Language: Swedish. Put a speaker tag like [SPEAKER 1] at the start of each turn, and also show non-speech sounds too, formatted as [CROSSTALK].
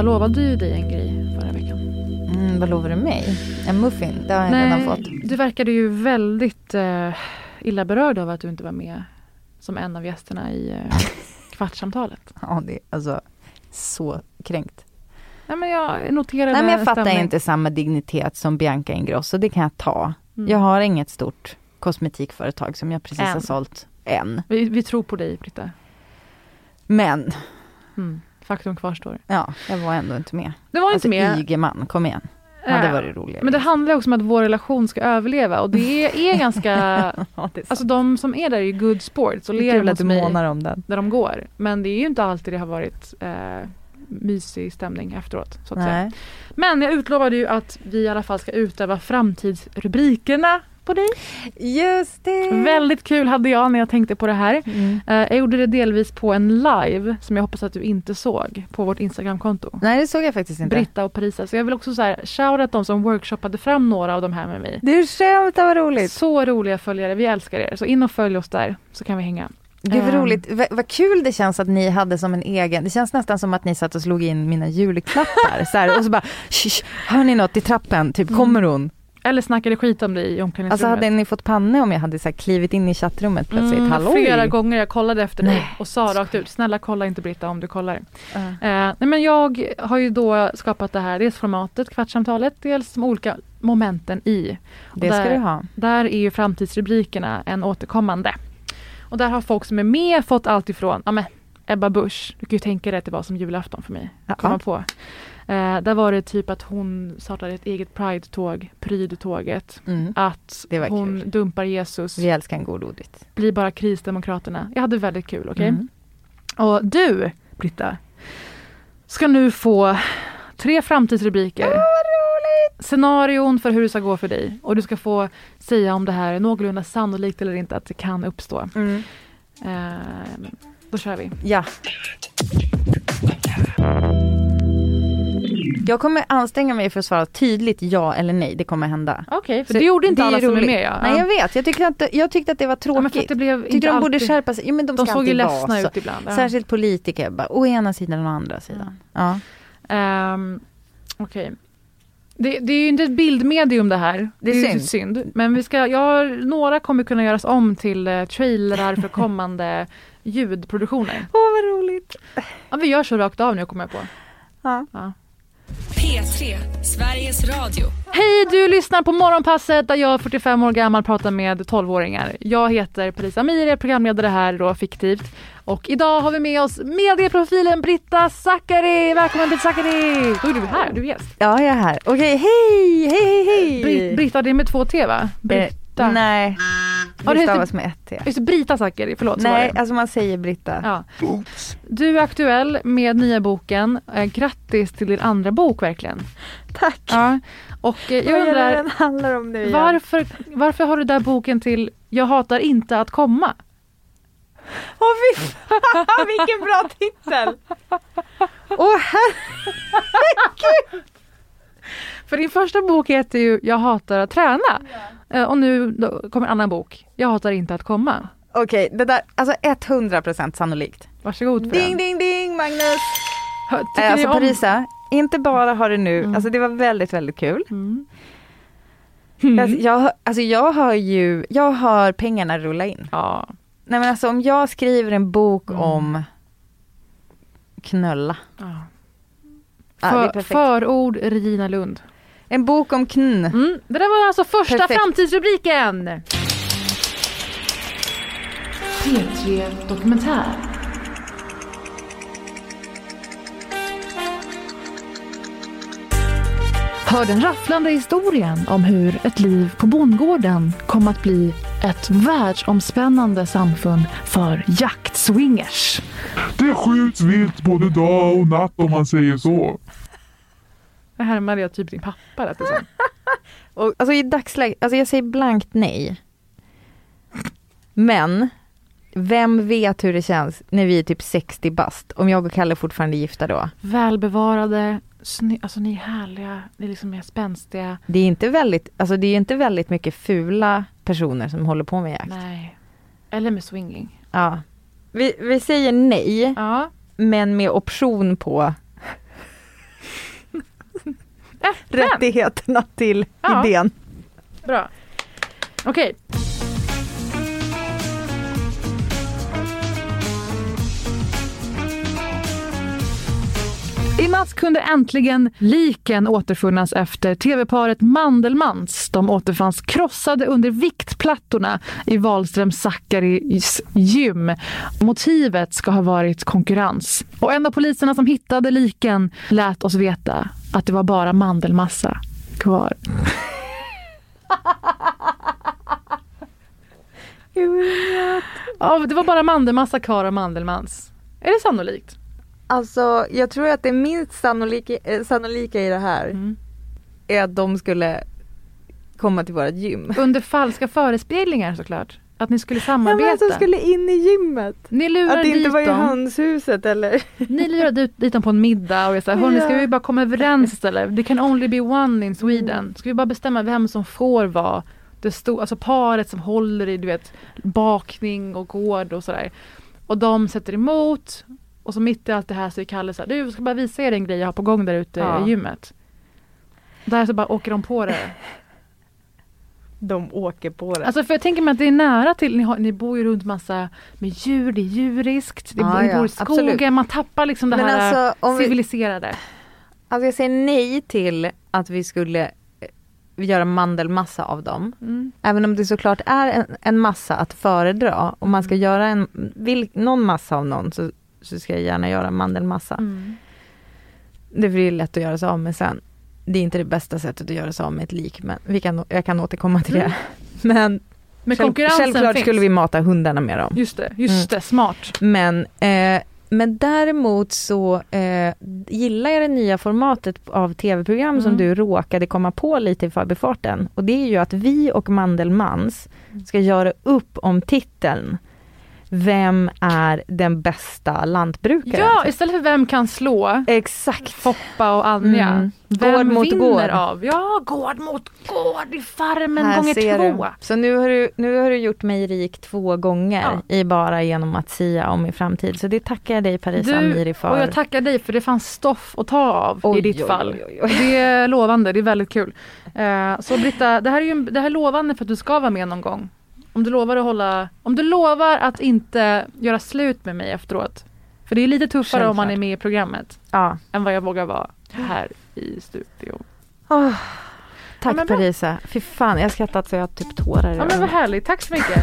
[SPEAKER 1] Jag lovade ju dig en grej förra veckan.
[SPEAKER 2] Mm, vad lovar du mig? En muffin? Det har jag redan fått.
[SPEAKER 1] du verkade ju väldigt eh, illa berörd av att du inte var med som en av gästerna i eh, [LAUGHS] kvartssamtalet.
[SPEAKER 2] Ja, det är alltså så kränkt.
[SPEAKER 1] Nej, men jag noterade
[SPEAKER 2] Nej, men jag fattar
[SPEAKER 1] stämning.
[SPEAKER 2] inte samma dignitet som Bianca Ingrosso. Det kan jag ta.
[SPEAKER 1] Mm.
[SPEAKER 2] Jag har inget stort kosmetikföretag som jag precis
[SPEAKER 1] Än.
[SPEAKER 2] har sålt än.
[SPEAKER 1] Vi, vi tror på dig, Britta.
[SPEAKER 2] Men,
[SPEAKER 1] Mm. Faktum kvarstår.
[SPEAKER 2] ja, jag var ändå inte med.
[SPEAKER 1] Det var
[SPEAKER 2] Alltså
[SPEAKER 1] inte med.
[SPEAKER 2] Ygeman, kom igen. Hade
[SPEAKER 1] Eh,
[SPEAKER 2] varit roligare.
[SPEAKER 1] Men det handlar också om att vår relation ska överleva och det är [LAUGHS] ganska...
[SPEAKER 2] ja, det är
[SPEAKER 1] alltså de som är där är ju good sports och
[SPEAKER 2] det
[SPEAKER 1] ler
[SPEAKER 2] att
[SPEAKER 1] hos mig
[SPEAKER 2] om den.
[SPEAKER 1] där de går. Men det är ju inte alltid det har varit eh, mysig stämning efteråt. Så att säga. Men jag utlovade ju att vi i alla fall ska utöva framtidsrubrikerna på dig.
[SPEAKER 2] Just det!
[SPEAKER 1] Väldigt kul hade jag när jag tänkte på det här.
[SPEAKER 2] Mm.
[SPEAKER 1] Eh, jag gjorde det delvis på en live som jag hoppas att du inte såg på vårt Instagramkonto.
[SPEAKER 2] Nej, det såg jag faktiskt inte.
[SPEAKER 1] Britta och Parisa. Så jag vill också så här, shoutout de som workshoppade fram några av de här med mig.
[SPEAKER 2] Du skämt, vad roligt.
[SPEAKER 1] Så roliga följare, vi älskar er. Så in och följ oss där så kan vi hänga.
[SPEAKER 2] Gud vad
[SPEAKER 1] Ehm.
[SPEAKER 2] roligt, vad, vad kul det känns att ni hade som en egen, det känns nästan som att ni satt och slog in mina julklappar [LAUGHS] så här, och så bara, "Shh, hör ni något i trappen, typ kommer hon?
[SPEAKER 1] Eller snackade skit om dig i omklädningsrummet.
[SPEAKER 2] Alltså hade ni fått panne om jag hade så här, klivit in i chattrummet plötsligt,
[SPEAKER 1] Mm,
[SPEAKER 2] hallå?
[SPEAKER 1] Flera gånger jag kollade efter dig och sa rakt ut, snälla kolla inte Britta om du kollar.
[SPEAKER 2] Ja.
[SPEAKER 1] Eh, nej men jag har ju då skapat det här, dels formatet, kvartssamtalet, dels de olika momenten i. Och
[SPEAKER 2] Det ska
[SPEAKER 1] där,
[SPEAKER 2] du ha.
[SPEAKER 1] Där är ju framtidsrubrikerna en återkommande. Och där har folk som är med fått allt ifrån, ja men Ebba Busch, du kan ju tänka dig att det var som julafton för mig.
[SPEAKER 2] Ja.
[SPEAKER 1] Komma på. Eh, där var det typ att hon startade ett eget Pride-tåg, Pride-tåget.
[SPEAKER 2] Mm.
[SPEAKER 1] Att hon
[SPEAKER 2] kul.
[SPEAKER 1] dumpar Jesus,
[SPEAKER 2] Vi älskar en god ordvits.
[SPEAKER 1] blir bara krisdemokraterna. Jag hade väldigt kul, okej?
[SPEAKER 2] Mm.
[SPEAKER 1] Och du, Britta, ska nu få tre framtidsrubriker. Scenarion för hur det ska gå för dig. Och du ska få säga om det här är någorlunda sannolikt eller inte att det kan uppstå.
[SPEAKER 2] Mm.
[SPEAKER 1] Eh, då kör vi.
[SPEAKER 2] Ja. Jag kommer anstränga mig för att svara tydligt ja eller nej, det kommer hända.
[SPEAKER 1] Okej, för
[SPEAKER 2] Så
[SPEAKER 1] det gjorde inte
[SPEAKER 2] är
[SPEAKER 1] alla som är med. Ja.
[SPEAKER 2] Nej jag vet, jag tyckte att, jag tyckte att det var
[SPEAKER 1] Ja,
[SPEAKER 2] tråkigt.
[SPEAKER 1] att det blev
[SPEAKER 2] Tyckte de borde
[SPEAKER 1] alltid-
[SPEAKER 2] skärpa sig. Jo, men de,
[SPEAKER 1] De såg ju ledsna ut ibland. Ja.
[SPEAKER 2] Särskilt politiker, bara å ena sidan och å andra sidan. Ja.
[SPEAKER 1] Ehm, Okej. Det, det är ju inte ett bildmedium det här.
[SPEAKER 2] Det är
[SPEAKER 1] ju
[SPEAKER 2] synd.
[SPEAKER 1] synd. Men vi ska, har, några kommer kunna göras om till eh, trailrar för [LAUGHS] kommande ljudproduktioner.
[SPEAKER 2] Åh vad roligt.
[SPEAKER 1] Ja, vi gör så rakt av nu kommer jag på.
[SPEAKER 2] Ja.
[SPEAKER 1] Ja.
[SPEAKER 3] P3, Sveriges Radio.
[SPEAKER 1] Hej, du lyssnar på Morgonpasset där jag 45 år gammal pratar med 12-åringar. Jag heter Parisa Amir, är programledare här då fiktivt. Och idag har vi med oss medieprofilen Britta Zackari. Välkommen Britta Zackari! Då är du här, du är gäst.
[SPEAKER 2] Ja, jag är här. Okej, hej, hej, hej,
[SPEAKER 1] Brit,
[SPEAKER 2] hej.
[SPEAKER 1] Britta, det är med två T va? Britta.
[SPEAKER 2] Eh, nej,
[SPEAKER 1] Ja, det
[SPEAKER 2] stavas med ett T.
[SPEAKER 1] Just det, Brita Zackari, förlåt.
[SPEAKER 2] Nej,
[SPEAKER 1] det.
[SPEAKER 2] alltså man säger Britta.
[SPEAKER 1] Ja. Du är aktuell med nya boken. Eh, grattis till din andra bok verkligen.
[SPEAKER 2] Tack.
[SPEAKER 1] Ja. Och eh,
[SPEAKER 2] Vad
[SPEAKER 1] jag
[SPEAKER 2] det
[SPEAKER 1] undrar,
[SPEAKER 2] den handlar om nu igen?
[SPEAKER 1] varför, varför har du där boken till Jag hatar inte att komma?
[SPEAKER 2] Åh fy fan, [LAUGHS] vilken bra titel! Åh herregud!
[SPEAKER 1] För din första bok heter ju Jag hatar att träna. Eh, Och nu kommer en annan bok. Jag hatar inte att komma.
[SPEAKER 2] Okej, det där, alltså 100% sannolikt.
[SPEAKER 1] Varsågod för
[SPEAKER 2] Ding
[SPEAKER 1] den.
[SPEAKER 2] ding ding Magnus!
[SPEAKER 1] Hör- Tycker
[SPEAKER 2] Eh, Alltså
[SPEAKER 1] om...
[SPEAKER 2] Parisa, inte bara har det nu,
[SPEAKER 1] Mm.
[SPEAKER 2] alltså det var väldigt väldigt kul.
[SPEAKER 1] Mm.
[SPEAKER 2] Jag, jag, alltså jag hör ju, jag hör pengarna rulla in.
[SPEAKER 1] Ja.
[SPEAKER 2] Nej men alltså om jag skriver en bok
[SPEAKER 1] Mm.
[SPEAKER 2] om
[SPEAKER 1] ja.
[SPEAKER 2] Ja, är
[SPEAKER 1] För,
[SPEAKER 2] perfekt.
[SPEAKER 1] förord Regina Lund.
[SPEAKER 2] En bok om kn.
[SPEAKER 1] Mm. Det där var alltså första
[SPEAKER 2] Perfekt.
[SPEAKER 1] framtidsrubriken. P3 Dokumentär. Hör den rafflande historien om hur ett liv på bondgården kom att bli ett världsomspännande samfund för jaktswingers.
[SPEAKER 4] Det skjuts vilt både dag och natt om man säger så.
[SPEAKER 1] Det härmade jag typ din pappa lät det som. [LAUGHS]
[SPEAKER 2] Och, alltså i dagsläget, alltså jag säger blankt nej. Men, vem vet hur det känns när vi är typ 60 bast? Om jag och Kalle fortfarande är gifta då.
[SPEAKER 1] Välbevarade, sny- alltså ni är härliga, ni liksom är spänstiga.
[SPEAKER 2] Det är inte väldigt, alltså det är inte väldigt mycket fula personer som håller på med jakt.
[SPEAKER 1] Nej. Eller med swinging.
[SPEAKER 2] Ja. Vi, vi säger nej,
[SPEAKER 1] Ja.
[SPEAKER 2] men med option på. Rättigheterna till
[SPEAKER 1] Ja.
[SPEAKER 2] idén.
[SPEAKER 1] Bra. Okej. I natt kunde äntligen liken återfunnas efter tv-paret Mandelmans. De återfanns krossade under viktplattorna i Wahlström Zackaris gym. Motivet ska ha varit konkurrens. Och en av poliserna som hittade liken lät oss veta att det var bara mandelmassa kvar. [LAUGHS] Ja, det var bara mandelmassa kvar av Mandelmans. Är det sannolikt?
[SPEAKER 2] Alltså jag tror att det minst sannolika, eh, sannolika i det här
[SPEAKER 1] Mm.
[SPEAKER 2] är att de skulle komma till vårt gym.
[SPEAKER 1] Under falska förespeglingar såklart. Att ni skulle
[SPEAKER 2] Ja,
[SPEAKER 1] samarbeta.
[SPEAKER 2] men att de skulle in i gymmet.
[SPEAKER 1] Ni lurar
[SPEAKER 2] Att det inte var i hönshuset eller? [LAUGHS]
[SPEAKER 1] Ni lurade ut dit dem på en middag och jag sa, hörni ska
[SPEAKER 2] Ja.
[SPEAKER 1] vi bara komma överens istället? Det can only be one in Sweden. Ska vi bara bestämma vem som får vara det sto- alltså paret som håller i du vet bakning och gård och sådär. Och de sätter emot och så mitt i allt det här så är Kalle så här, du jag ska bara visa er en grej jag har på gång där ute
[SPEAKER 2] Ja.
[SPEAKER 1] i gymmet. Där så bara åker de på det. [LAUGHS]
[SPEAKER 2] De åker på det.
[SPEAKER 1] Alltså för jag tänker mig att det är nära till, ni, har, ni bor ju runt massa med djur, det är djuriskt, det ni
[SPEAKER 2] ja,
[SPEAKER 1] bor i skogen,
[SPEAKER 2] absolut.
[SPEAKER 1] man tappar liksom det
[SPEAKER 2] Men
[SPEAKER 1] här
[SPEAKER 2] alltså, om vi-
[SPEAKER 1] civiliserade.
[SPEAKER 2] Alltså jag säger nej till att vi skulle eh, göra mandelmassa av dem.
[SPEAKER 1] Mm.
[SPEAKER 2] Även om det såklart är en, en massa att föredra. Om man ska
[SPEAKER 1] Mm.
[SPEAKER 2] göra en, vill någon massa av någon så, så ska jag gärna göra mandelmassa.
[SPEAKER 1] Mm.
[SPEAKER 2] Det är för det är lätt att göra sig av med sen. Det är inte det bästa sättet att göra sig av med ett lik men vi kan, jag kan återkomma till det.
[SPEAKER 1] Mm. [LAUGHS]
[SPEAKER 2] Men
[SPEAKER 1] Men
[SPEAKER 2] själv, självklart
[SPEAKER 1] finns.
[SPEAKER 2] skulle vi mata hundarna med dem.
[SPEAKER 1] Just det, just
[SPEAKER 2] Mm.
[SPEAKER 1] det, smart.
[SPEAKER 2] Men, eh, men däremot så eh, gillar jag det nya formatet av tv-program som
[SPEAKER 1] Mm.
[SPEAKER 2] du råkade komma på lite i förbifarten. Och det är ju att vi och Mandelmans ska göra upp om titeln. Vem är den bästa lantbrukaren?
[SPEAKER 1] Ja, istället för vem kan slå
[SPEAKER 2] Exakt.
[SPEAKER 1] Foppa och Anja.
[SPEAKER 2] Mm.
[SPEAKER 1] Vem
[SPEAKER 2] Gård mot
[SPEAKER 1] vinner
[SPEAKER 2] gård.
[SPEAKER 1] av? Ja, gård mot gård i farmen
[SPEAKER 2] Här
[SPEAKER 1] gånger två.
[SPEAKER 2] du. Så nu har, du, nu har du gjort mig rik två gånger
[SPEAKER 1] Ja.
[SPEAKER 2] i bara genom att sia om min framtid. Så det tackar jag dig Amiri
[SPEAKER 1] Du,
[SPEAKER 2] för.
[SPEAKER 1] och jag tackar dig för det fanns stoff att ta av
[SPEAKER 2] Oj,
[SPEAKER 1] i ditt
[SPEAKER 2] oj,
[SPEAKER 1] fall.
[SPEAKER 2] oj.
[SPEAKER 1] Det är lovande, det är väldigt kul. Eh, så Britta, det här är ju det här är lovande för att du ska vara med någon gång. Om du lovar att hålla, om du lovar att inte göra slut med mig efteråt. För det är lite tuffare om man är
[SPEAKER 2] Självklart.
[SPEAKER 1] med i programmet
[SPEAKER 2] ja.
[SPEAKER 1] än vad jag vågar vara här i studion.
[SPEAKER 2] Åh, tack
[SPEAKER 1] Ja.
[SPEAKER 2] Parisa. Fy fan, jag har skrattat så jag har typ tårar i
[SPEAKER 1] Ja men vad härligt, tack så mycket.